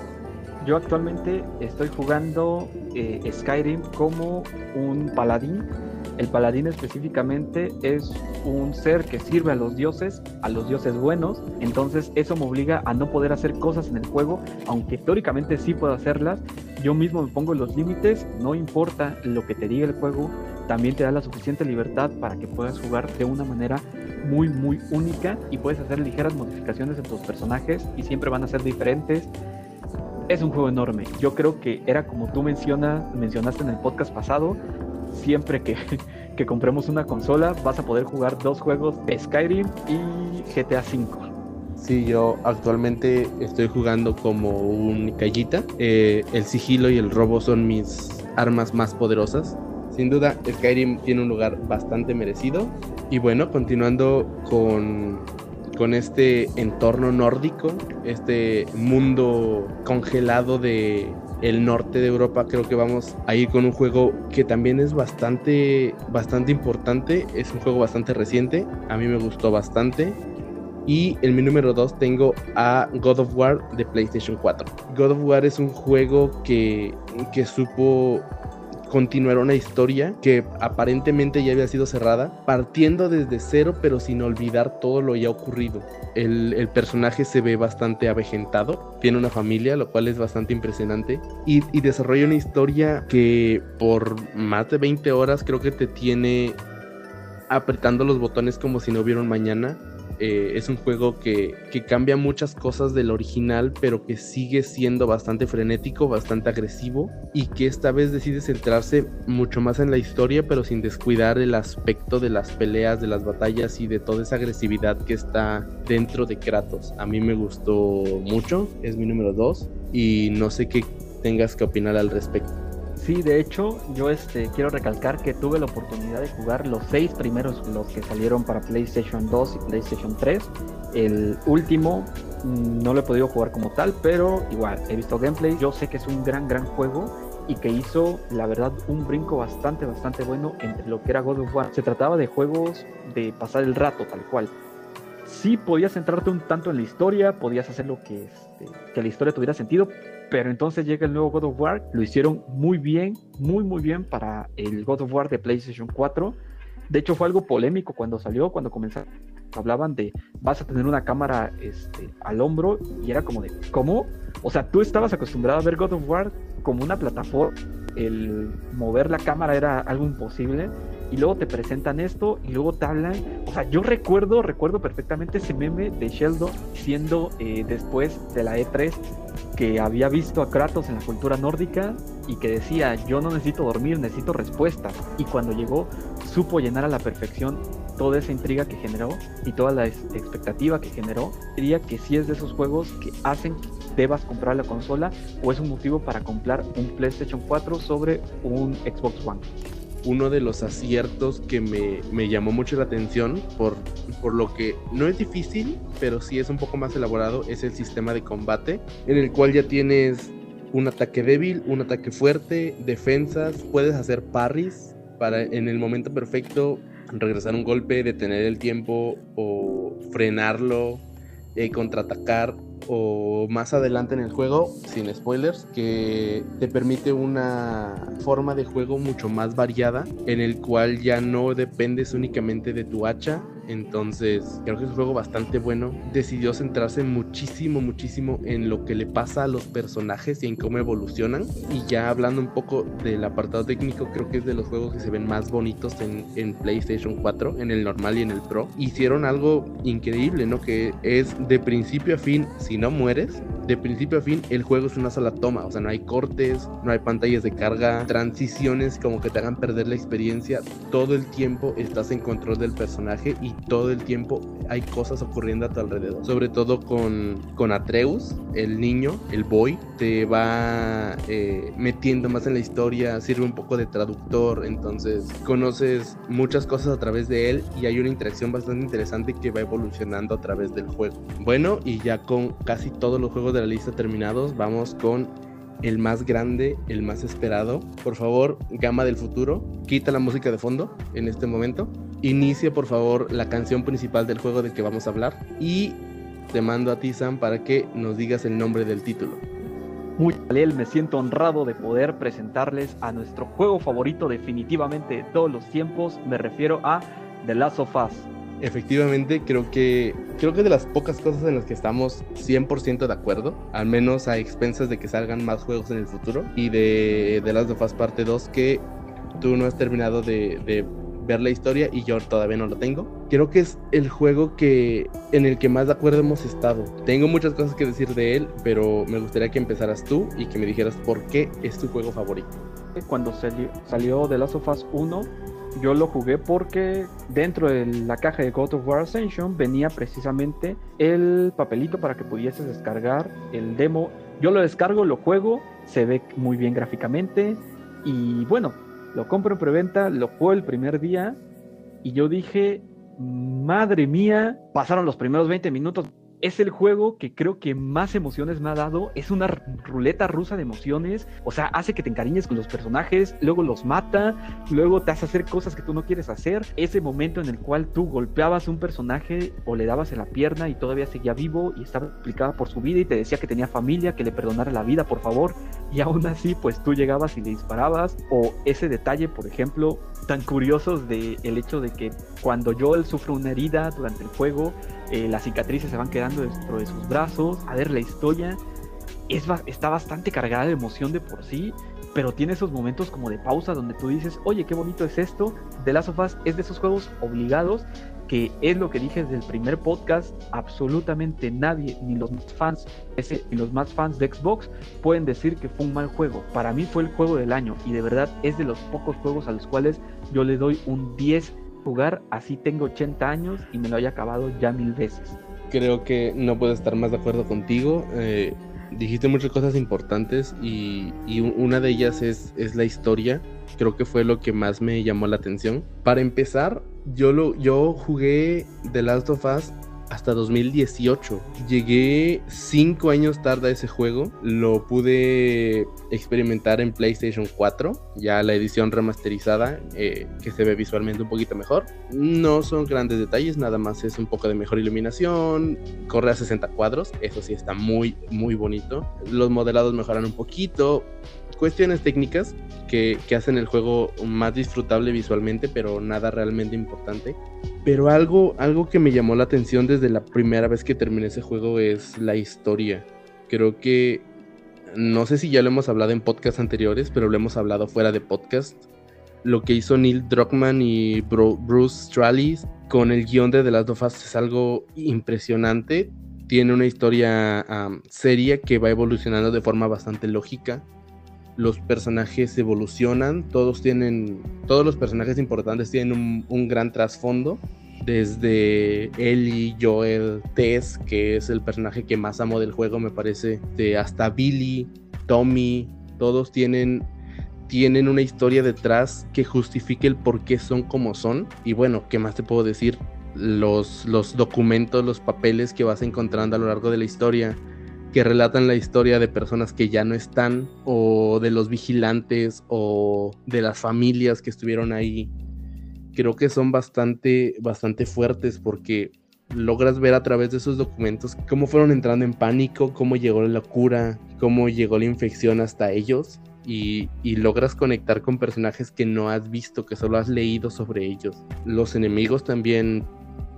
Yo actualmente estoy jugando eh, Skyrim como un paladín. El paladín específicamente es un ser que sirve a los dioses, a los dioses buenos. Entonces eso me obliga a no poder hacer cosas en el juego, aunque teóricamente sí puedo hacerlas. Yo mismo me pongo los límites, no importa lo que te diga el juego, también te da la suficiente libertad para que puedas jugar de una manera muy muy única y puedes hacer ligeras modificaciones en tus personajes y siempre van a ser diferentes es un juego enorme. Yo creo que era como tú mencionas, mencionaste en el podcast pasado, siempre que, que compremos una consola vas a poder jugar dos juegos Skyrim y GTA V. Sí, yo actualmente estoy jugando como un callita. Eh, el sigilo y el robo son mis armas más poderosas. Sin duda, Skyrim tiene un lugar bastante merecido. Y bueno, continuando con con este entorno nórdico, este mundo congelado de el norte de Europa, creo que vamos a ir con un juego que también es bastante bastante importante, es un juego bastante reciente, a mí me gustó bastante. Y en mi número 2 tengo a God of War de PlayStation 4. God of War es un juego que, que supo continuar una historia que aparentemente ya había sido cerrada, partiendo desde cero pero sin olvidar todo lo ya ocurrido. El, personaje se ve bastante avejentado, tiene una familia, lo cual es bastante impresionante, y, y desarrolla una historia que por más de 20 horas creo que te tiene apretando los botones como si no hubiera un mañana eh, es un juego que, cambia muchas cosas del original, pero que sigue siendo bastante frenético, bastante agresivo y que esta vez decide centrarse mucho más en la historia, pero sin descuidar el aspecto de las peleas, de las batallas y de toda esa agresividad que está dentro de Kratos. A mí me gustó mucho, es mi número 2 y no sé qué tengas que opinar al respecto. Sí, de hecho, yo este, quiero recalcar que tuve la oportunidad de jugar los seis primeros, los que salieron para PlayStation 2 y PlayStation 3. El último mm, no lo he podido jugar como tal, pero igual, he visto gameplay. Yo sé que es un gran, gran juego y que hizo, la verdad, un brinco bastante, bastante bueno entre lo que era God of War. Se trataba de juegos de pasar el rato, tal cual. Sí podías centrarte un tanto en la historia, podías hacer lo que, este, que la historia tuviera sentido, pero entonces llega el nuevo God of War, lo hicieron muy bien, muy muy bien para el God of War de PlayStation 4. De hecho, fue algo polémico cuando salió, cuando comenzaron. Hablaban de vas a tener una cámara este, al hombro y era como de, ¿cómo? O sea, tú estabas acostumbrado a ver God of War como una plataforma, el mover la cámara era algo imposible y luego te presentan esto y luego te hablan. O sea, yo recuerdo, recuerdo perfectamente ese meme de Sheldon siendo eh, después de la E3 que había visto a Kratos en la cultura nórdica y que decía, yo no necesito dormir, necesito respuestas. Y cuando llegó, supo llenar a la perfección toda esa intriga que generó y toda la expectativa que generó. Diría que sí es de esos juegos que hacen que debas comprar la consola o es un motivo para comprar un PlayStation 4 sobre un Xbox One uno de los aciertos que me, llamó mucho la atención por, por lo que no es difícil, pero sí es un poco más elaborado, es el sistema de combate, en el cual ya tienes un ataque débil, un ataque fuerte, defensas, puedes hacer parries para en el momento perfecto regresar un golpe, detener el tiempo o frenarlo, eh, contraatacar o más adelante en el juego, sin spoilers, que te permite una forma de juego mucho más variada en el cual ya no dependes únicamente de tu hacha entonces, creo que es un juego bastante bueno. Decidió centrarse muchísimo, muchísimo en lo que le pasa a los personajes y en cómo evolucionan. Y ya hablando un poco del apartado técnico, creo que es de los juegos que se ven más bonitos en, PlayStation 4, en el normal y en el Pro. Hicieron algo increíble, ¿no? Que es de principio a fin, si no mueres, de principio a fin el juego es una sola toma, o sea, no hay cortes, no hay pantallas de carga, transiciones como que te hagan perder la experiencia, todo el tiempo estás en control del personaje y todo el tiempo hay cosas ocurriendo a tu alrededor, sobre todo con, con Atreus, el niño, el boy, te va eh, metiendo más en la historia, sirve un poco de traductor, entonces conoces muchas cosas a través de él y hay una interacción bastante interesante que va evolucionando a través del juego. Bueno, y ya con casi todos los juegos de la lista terminados, vamos con el más grande, el más esperado. Por favor, Gama del Futuro, quita la música de fondo en este momento. Inicia, por favor, la canción principal del juego del que vamos a hablar. Y te mando a ti, Sam, para que nos digas el nombre del título. Muy bien, me siento honrado de poder presentarles a nuestro juego favorito definitivamente de todos los tiempos. Me refiero a The Last of Us efectivamente creo que creo que de las pocas cosas en las que estamos 100% de acuerdo, al menos a expensas de que salgan más juegos en el futuro y de The Last of Us parte 2 que tú no has terminado de, ver la historia y yo todavía no lo tengo. Creo que es el juego que en el que más de acuerdo hemos estado. Tengo muchas cosas que decir de él, pero me gustaría que empezaras tú y que me dijeras por qué es tu juego favorito. Cuando salió, salió The Last of Us 1, yo lo jugué porque dentro de la caja de God of War Ascension venía precisamente el papelito para que pudieses descargar el demo. Yo lo descargo, lo juego, se ve muy bien gráficamente y bueno, lo compro en preventa, lo juego el primer día y yo dije, madre mía, pasaron los primeros 20 minutos, es el juego que creo que más emociones me ha dado. Es una ruleta rusa de emociones. O sea, hace que te encariñes con los personajes, luego los mata, luego te hace hacer cosas que tú no quieres hacer. Ese momento en el cual tú golpeabas a un personaje o le dabas en la pierna y todavía seguía vivo y estaba explicada por su vida y te decía que tenía familia, que le perdonara la vida, por favor. Y aún así, pues tú llegabas y le disparabas. O ese detalle, por ejemplo, tan curiosos de el hecho de que cuando Joel sufre una herida durante el juego, eh, las cicatrices se van quedando dentro de sus brazos, a ver la historia, es, está bastante cargada de emoción de por sí, pero tiene esos momentos como de pausa donde tú dices, oye, qué bonito es esto. The Last of Us es de esos juegos obligados que es lo que dije desde el primer podcast, absolutamente nadie, ni los más fans, ni los más fans de Xbox, pueden decir que fue un mal juego. Para mí fue el juego del año y de verdad es de los pocos juegos a los cuales yo le doy un 10 jugar, así tengo 80 años y me lo haya acabado ya mil veces. Creo que no puedo estar más de acuerdo contigo. Eh, dijiste muchas cosas importantes y, una de ellas es, es la historia. Creo que fue lo que más me llamó la atención. Para empezar, yo, lo, yo jugué The Last of Us hasta 2018. Llegué 5 años tarde a ese juego. Lo pude experimentar en PlayStation 4, ya la edición remasterizada, eh, que se ve visualmente un poquito mejor. No son grandes detalles, nada más es un poco de mejor iluminación. Corre a 60 cuadros, eso sí está muy, muy bonito. Los modelados mejoran un poquito cuestiones técnicas que, que, hacen el juego más disfrutable visualmente, pero nada realmente importante. Pero algo, algo que me llamó la atención desde la primera vez que terminé ese juego es la historia. Creo que, no sé si ya lo hemos hablado en podcasts anteriores, pero lo hemos hablado fuera de podcast. Lo que hizo Neil Druckmann y Bruce Straley con el guion de The Last of Us es algo impresionante tiene una historia seria que va evolucionando de forma bastante lógica. Los personajes evolucionan, todos tienen, todos los personajes importantes tienen un, gran trasfondo. Desde Ellie, Joel, Tess, que es el personaje que más amo del juego, me parece, hasta Billy, Tommy, todos tienen tienen una historia detrás que justifique el por qué son como son. Y bueno, ¿qué más te puedo decir? los, los documentos, los papeles que vas encontrando a lo largo de la historia, que relatan la historia de personas que ya no están, o de los vigilantes, o de las familias que estuvieron ahí, creo que son bastante, bastante fuertes porque logras ver a través de esos documentos cómo fueron entrando en pánico, cómo llegó la locura, cómo llegó la infección hasta ellos. Y, y, logras conectar con personajes que no has visto, que solo has leído sobre ellos. Los enemigos también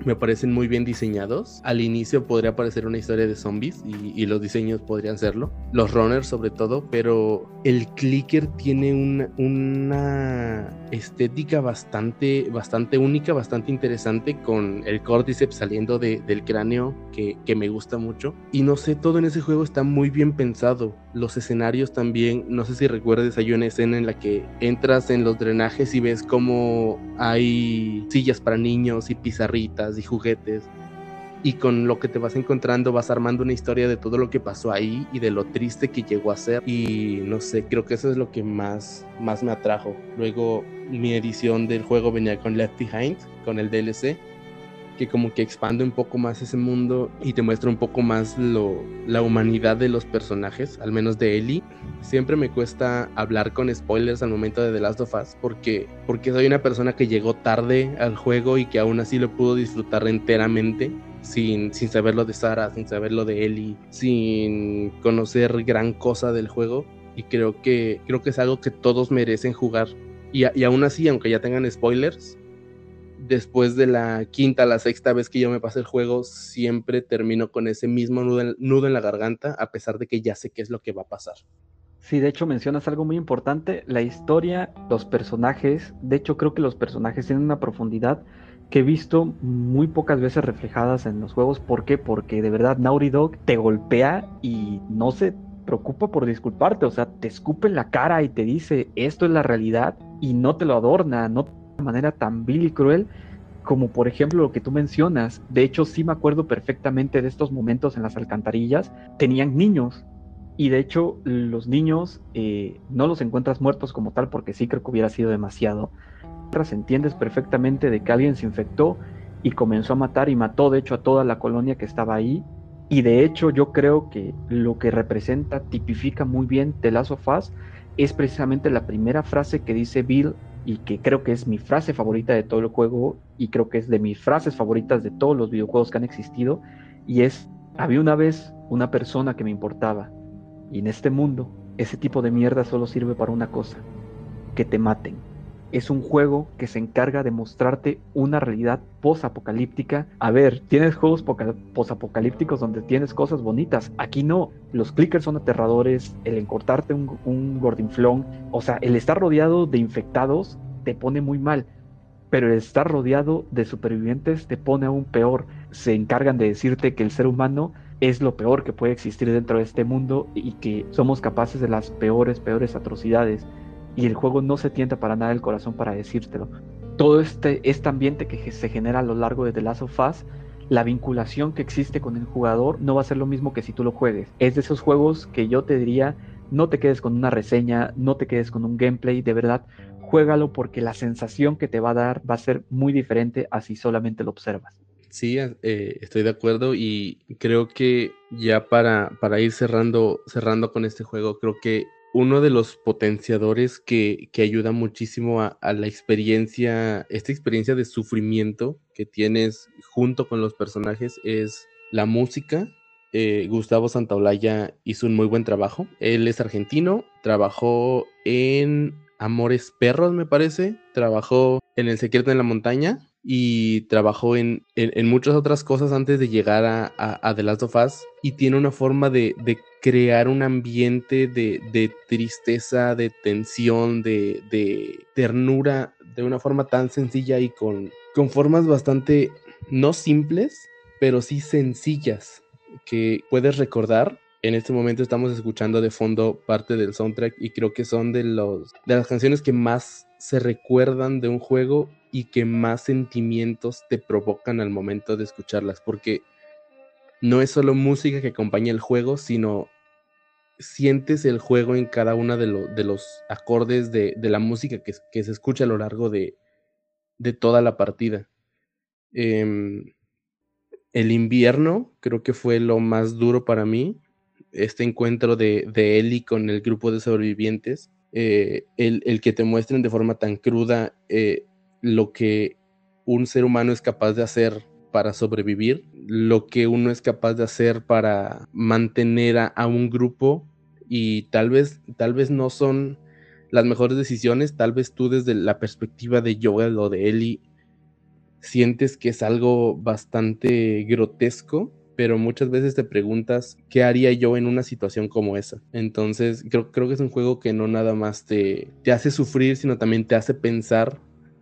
me parecen muy bien diseñados. Al inicio podría parecer una historia de zombies y, los diseños podrían serlo. Los runners sobre todo, pero el clicker tiene una, una estética bastante, bastante única, bastante interesante con el cordyceps saliendo del cráneo que, que me gusta mucho. Y no sé, todo en ese juego está muy bien pensado. Los escenarios también, no sé si recuerdes, hay una escena en la que entras en los drenajes y ves como hay sillas para niños y pizarritas y juguetes. Y con lo que te vas encontrando vas armando una historia de todo lo que pasó ahí y de lo triste que llegó a ser. Y no sé, creo que eso es lo que más, más me atrajo. Luego mi edición del juego venía con Left Behind, con el DLC que como que expande un poco más ese mundo y te muestra un poco más lo, la humanidad de los personajes, al menos de Ellie. Siempre me cuesta hablar con spoilers al momento de The Last of Us porque, porque soy una persona que llegó tarde al juego y que aún así lo pudo disfrutar enteramente. Sin, sin saber lo de Sarah, sin saber lo de Ellie, sin conocer gran cosa del juego. Y creo que, creo que es algo que todos merecen jugar. Y, y aún así, aunque ya tengan spoilers, después de la quinta, la sexta vez que yo me pasé el juego, siempre termino con ese mismo nudo en, la garganta, a pesar de que ya sé qué es lo que va a pasar. Sí, de hecho mencionas algo muy importante, la historia, los personajes, de hecho creo que los personajes tienen una profundidad que he visto muy pocas veces reflejadas en los juegos. ¿Por qué? Porque de verdad Naughty Dog te golpea y no se preocupa por disculparte, o sea, te escupe en la cara y te dice, esto es la realidad y no te lo adorna, no manera tan vil y cruel como por ejemplo lo que tú mencionas. De hecho, sí me acuerdo perfectamente de estos momentos en las alcantarillas. Tenían niños y de hecho los niños eh, no los encuentras muertos como tal porque sí creo que hubiera sido demasiado. Entiendes perfectamente de que alguien se infectó y comenzó a matar y mató de hecho a toda la colonia que estaba ahí. Y de hecho yo creo que lo que representa, tipifica muy bien The Last of Us es precisamente la primera frase que dice Bill y que creo que es mi frase favorita de todo el juego y creo que es de mis frases favoritas de todos los videojuegos que han existido y es, había una vez una persona que me importaba y en este mundo ese tipo de mierda solo sirve para una cosa, que te maten. Es un juego que se encarga de mostrarte una realidad post-apocalíptica. A ver, tienes juegos post-apocalípticos donde tienes cosas bonitas. Aquí no. Los clickers son aterradores. El encortarte un, un gordinflón. O sea, el estar rodeado de infectados te pone muy mal. Pero el estar rodeado de supervivientes te pone aún peor. Se encargan de decirte que el ser humano es lo peor que puede existir dentro de este mundo y que somos capaces de las peores, peores atrocidades y el juego no se tienta para nada el corazón para decírtelo. Todo este, este ambiente que se genera a lo largo de The Last of Us, la vinculación que existe con el jugador no va a ser lo mismo que si tú lo juegues. Es de esos juegos que yo te diría, no te quedes con una reseña, no te quedes con un gameplay, de verdad, juégalo porque la sensación que te va a dar va a ser muy diferente a si solamente lo observas. Sí, eh, estoy de acuerdo y creo que ya para, para ir cerrando, cerrando con este juego, creo que uno de los potenciadores que, ayuda muchísimo a, la experiencia, esta experiencia de sufrimiento que tienes junto con los personajes es la música eh, Gustavo Santaolalla hizo un muy buen trabajo. Él es argentino, trabajó en Amores Perros, me parece, trabajó en El Secreto en la Montaña y trabajó en, muchas otras cosas antes de llegar a, a, The Last of Us y tiene una forma de, crear un ambiente de, tristeza, de tensión, de, de, ternura de una forma tan sencilla y con, con formas bastante no simples, pero sí sencillas que puedes recordar. En este momento estamos escuchando de fondo parte del soundtrack y creo que son de, los, de las canciones que más se recuerdan de un juego y que más sentimientos te provocan al momento de escucharlas, porque no es solo música que acompaña el juego, sino sientes el juego en cada uno de, los acordes de, la música que, se escucha a lo largo de, toda la partida. Em, el invierno creo que fue lo más duro para mí. Este encuentro de, de con el grupo de sobrevivientes. Eh, el, que te muestren de forma tan cruda eh, lo que un ser humano es capaz de hacer para sobrevivir, lo que uno es capaz de hacer para mantener a, un grupo y tal vez, tal vez no son las mejores decisiones, tal vez tú desde la perspectiva de Joel o de Ellie sientes que es algo bastante grotesco, pero muchas veces te preguntas qué haría yo en una situación como esa. Entonces creo, que es un juego que no nada más te, te hace sufrir, sino también te hace pensar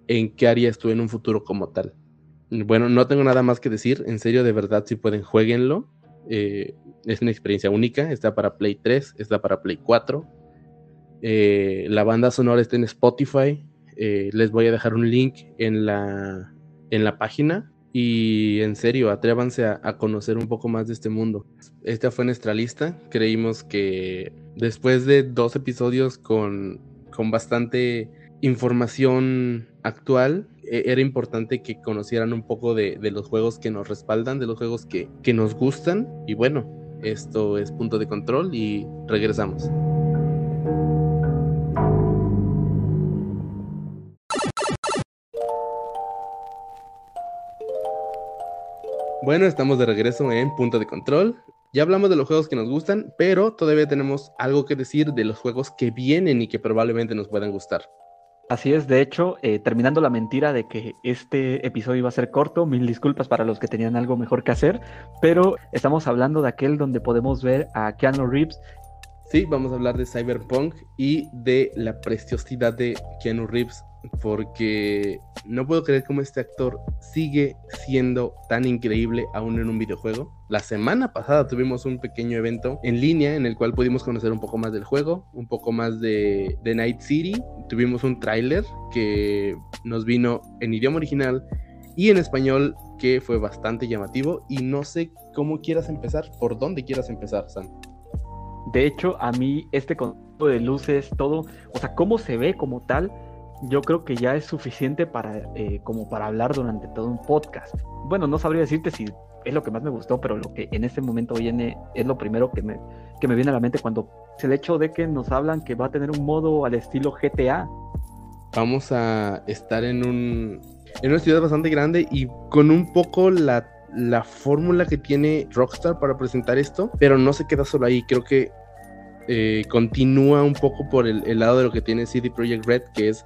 en qué harías tú en un futuro como tal. Bueno, no tengo nada más que decir, en serio, de verdad, si pueden, jueguenlo. Eh, es una experiencia única, está para Play 3, está para Play 4. Eh, la banda sonora está en Spotify. Eh, les voy a dejar un link en la, en la página y en serio, atrévanse a, conocer un poco más de este mundo. Esta fue nuestra lista. Creímos que después de dos episodios con, con bastante información actual, e, era importante que conocieran un poco de, los juegos que nos respaldan, de los juegos que, que nos gustan. Y bueno, esto es punto de control y regresamos. Bueno, estamos de regreso en Punto de Control. Ya hablamos de los juegos que nos gustan, pero todavía tenemos algo que decir de los juegos que vienen y que probablemente nos puedan gustar. Así es, de hecho, eh, terminando la mentira de que este episodio iba a ser corto, mil disculpas para los que tenían algo mejor que hacer, pero estamos hablando de aquel donde podemos ver a Keanu Reeves. Sí, vamos a hablar de Cyberpunk y de la preciosidad de Keanu Reeves porque no puedo creer cómo este actor sigue siendo tan increíble aún en un videojuego. La semana pasada tuvimos un pequeño evento en línea en el cual pudimos conocer un poco más del juego, un poco más de, Night City. Tuvimos un tráiler que nos vino en idioma original y en español que fue bastante llamativo y no sé cómo quieras empezar, por dónde quieras empezar, Sam. De hecho, a mí este concepto de luces, todo, o sea, cómo se ve como tal, yo creo que ya es suficiente para, eh, como para hablar durante todo un podcast. Bueno, no sabría decirte si es lo que más me gustó, pero lo que en este momento viene es lo primero que me, que me viene a la mente cuando es el hecho de que nos hablan que va a tener un modo al estilo GTA. Vamos a estar en un en una ciudad bastante grande y con un poco la, la fórmula que tiene Rockstar para presentar esto, pero no se queda solo ahí. Creo que eh, continúa un poco por el, lado de lo que tiene CD Projekt Red, que es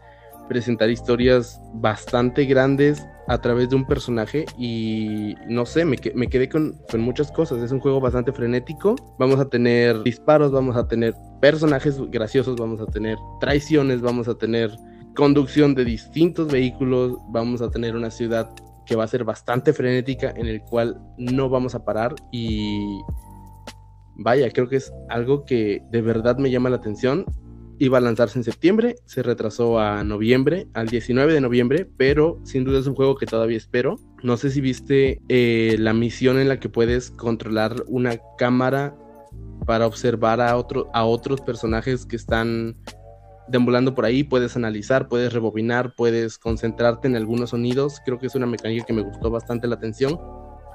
presentar historias bastante grandes a través de un personaje y no sé, me, quedé con, muchas cosas. Es un juego bastante frenético. Vamos a tener disparos, vamos a tener personajes graciosos, vamos a tener traiciones, vamos a tener conducción de distintos vehículos, vamos a tener una ciudad que va a ser bastante frenética en el cual no vamos a parar y vaya, creo que es algo que de verdad me llama la atención iba a lanzarse en septiembre, se retrasó a noviembre, al 19 de noviembre, pero sin duda es un juego que todavía espero. No sé si viste eh, la misión en la que puedes controlar una cámara para observar a, a otros personajes que están deambulando por ahí, puedes analizar, puedes rebobinar, puedes concentrarte en algunos sonidos. Creo que es una mecánica que me gustó bastante la atención.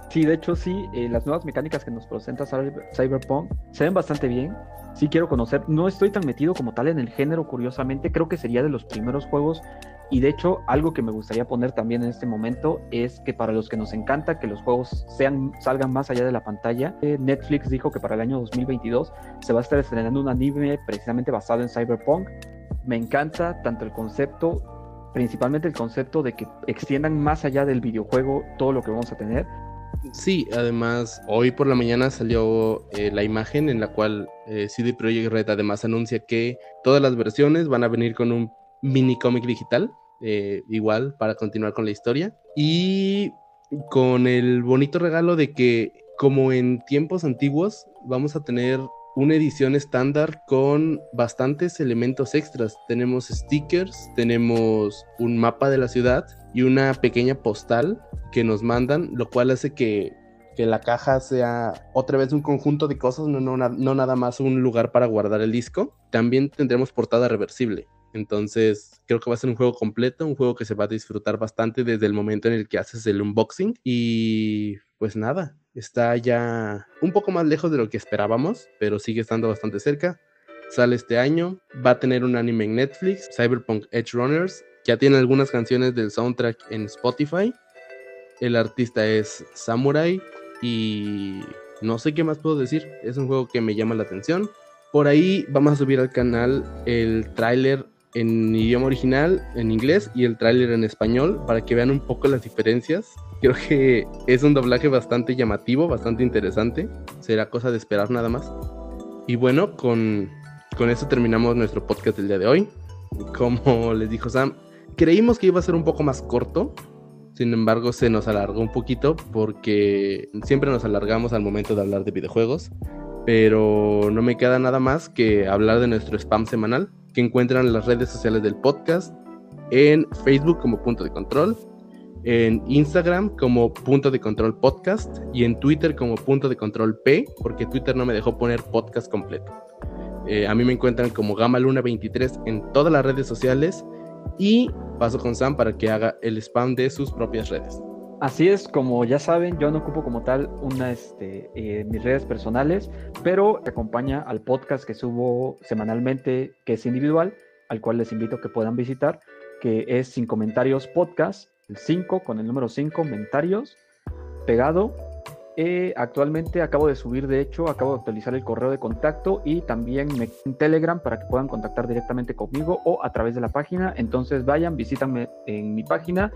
Sí, de hecho sí, eh, las nuevas mecánicas que nos presenta Cyberpunk se ven bastante bien sí quiero conocer. No estoy tan metido como tal en el género, curiosamente. Creo que sería de los primeros juegos Y de hecho, algo que me gustaría poner también en este momento es que para los que nos encanta que los juegos sean, salgan más allá de la pantalla, eh, Netflix dijo que para el año 2022 se va a estar estrenando un anime precisamente basado en Cyberpunk. Me encanta tanto el concepto, principalmente el concepto de que extiendan más allá del videojuego todo lo que vamos a tener. Sí, además, hoy por la mañana salió eh, la imagen en la cual eh, CD Projekt Red además anuncia que todas las versiones van a venir con un mini cómic digital, eh, igual para continuar con la historia. Y con el bonito regalo de que, como en tiempos antiguos, vamos a tener una edición estándar con bastantes elementos extras. Tenemos stickers, tenemos un mapa de la ciudad y una pequeña postal que nos mandan, lo cual hace que, la caja sea otra vez un conjunto de cosas, no, no, no nada más un lugar para guardar el disco. También tendremos portada reversible. Entonces, creo que va a ser un juego completo, un juego que se va a disfrutar bastante desde el momento en el que haces el unboxing. Y pues nada, está ya un poco más lejos de lo que esperábamos, pero sigue estando bastante cerca. Sale este año, va a tener un anime en Netflix, Cyberpunk Edge Runners. Ya tiene algunas canciones del soundtrack en Spotify. El artista es Samurai y no sé qué más puedo decir. Es un juego que me llama la atención. Por ahí vamos a subir al canal el tráiler en idioma original, en inglés, y el tráiler en español, para que vean un poco las diferencias. Creo que es un doblaje bastante llamativo, bastante interesante. Será cosa de esperar nada más. Y bueno, con, con eso terminamos nuestro podcast del día de hoy. Como les dijo Sam, creímos que iba a ser un poco más corto. Sin embargo, se nos alargó un poquito porque siempre nos alargamos al momento de hablar de videojuegos. Pero no me queda nada más que hablar de nuestro spam semanal que encuentran en las redes sociales del podcast, en Facebook como punto de control, en Instagram como punto de control podcast y en Twitter como punto de control P, porque Twitter no me dejó poner podcast completo. Eh, a mí me encuentran como Gama Luna 23 en todas las redes sociales y paso con Sam para que haga el spam de sus propias redes. Así es, como ya saben, yo no ocupo como tal una, este, eh, mis redes personales, pero acompaña al podcast que subo semanalmente, que es individual, al cual les invito que puedan visitar, que es Sin Comentarios Podcast, el 5 con el número 5, comentarios, pegado. Eh, actualmente acabo de subir, de hecho, acabo de actualizar el correo de contacto y también me, en Telegram para que puedan contactar directamente conmigo o a través de la página. Entonces vayan, visítanme en mi página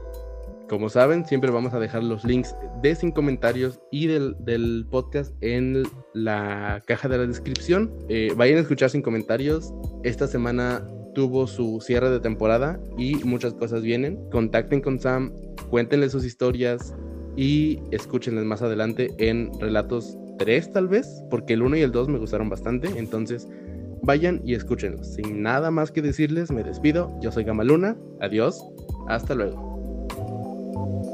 como saben, siempre vamos a dejar los links de sin comentarios y del, podcast en la caja de la descripción. Eh, vayan a escuchar sin comentarios. Esta semana tuvo su cierre de temporada y muchas cosas vienen. Contacten con Sam, cuéntenle sus historias y escúchenles más adelante en relatos 3 tal vez, porque el 1 y el 2 me gustaron bastante. Entonces vayan y escúchenlos. Sin nada más que decirles, me despido. Yo soy Gamaluna. Adiós. Hasta luego. Thank you.